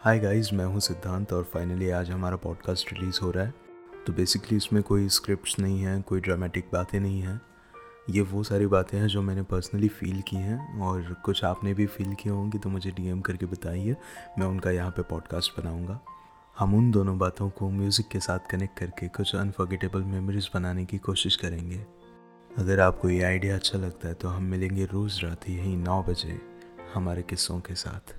Hi guys मैं हूँ सिद्धांत और फाइनली आज हमारा पॉडकास्ट रिलीज़ हो रहा है। तो बेसिकली इसमें कोई स्क्रिप्ट्स नहीं है, कोई ड्रामेटिक बातें नहीं हैं। ये वो सारी बातें हैं जो मैंने पर्सनली फ़ील की हैं और कुछ आपने भी फील किए होंगी तो मुझे डीएम करके बताइए, मैं उनका यहाँ पे पॉडकास्ट बनाऊँगा। हम उन दोनों बातों को म्यूज़िक के साथ कनेक्ट करके कुछ अनफॉर्गेटेबल मेमोरीज बनाने की कोशिश करेंगे। अगर आपको ये आइडिया अच्छा लगता है तो हम मिलेंगे रोज़ रात यही नौ बजे हमारे किस्सों के साथ।